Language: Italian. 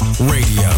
Radio.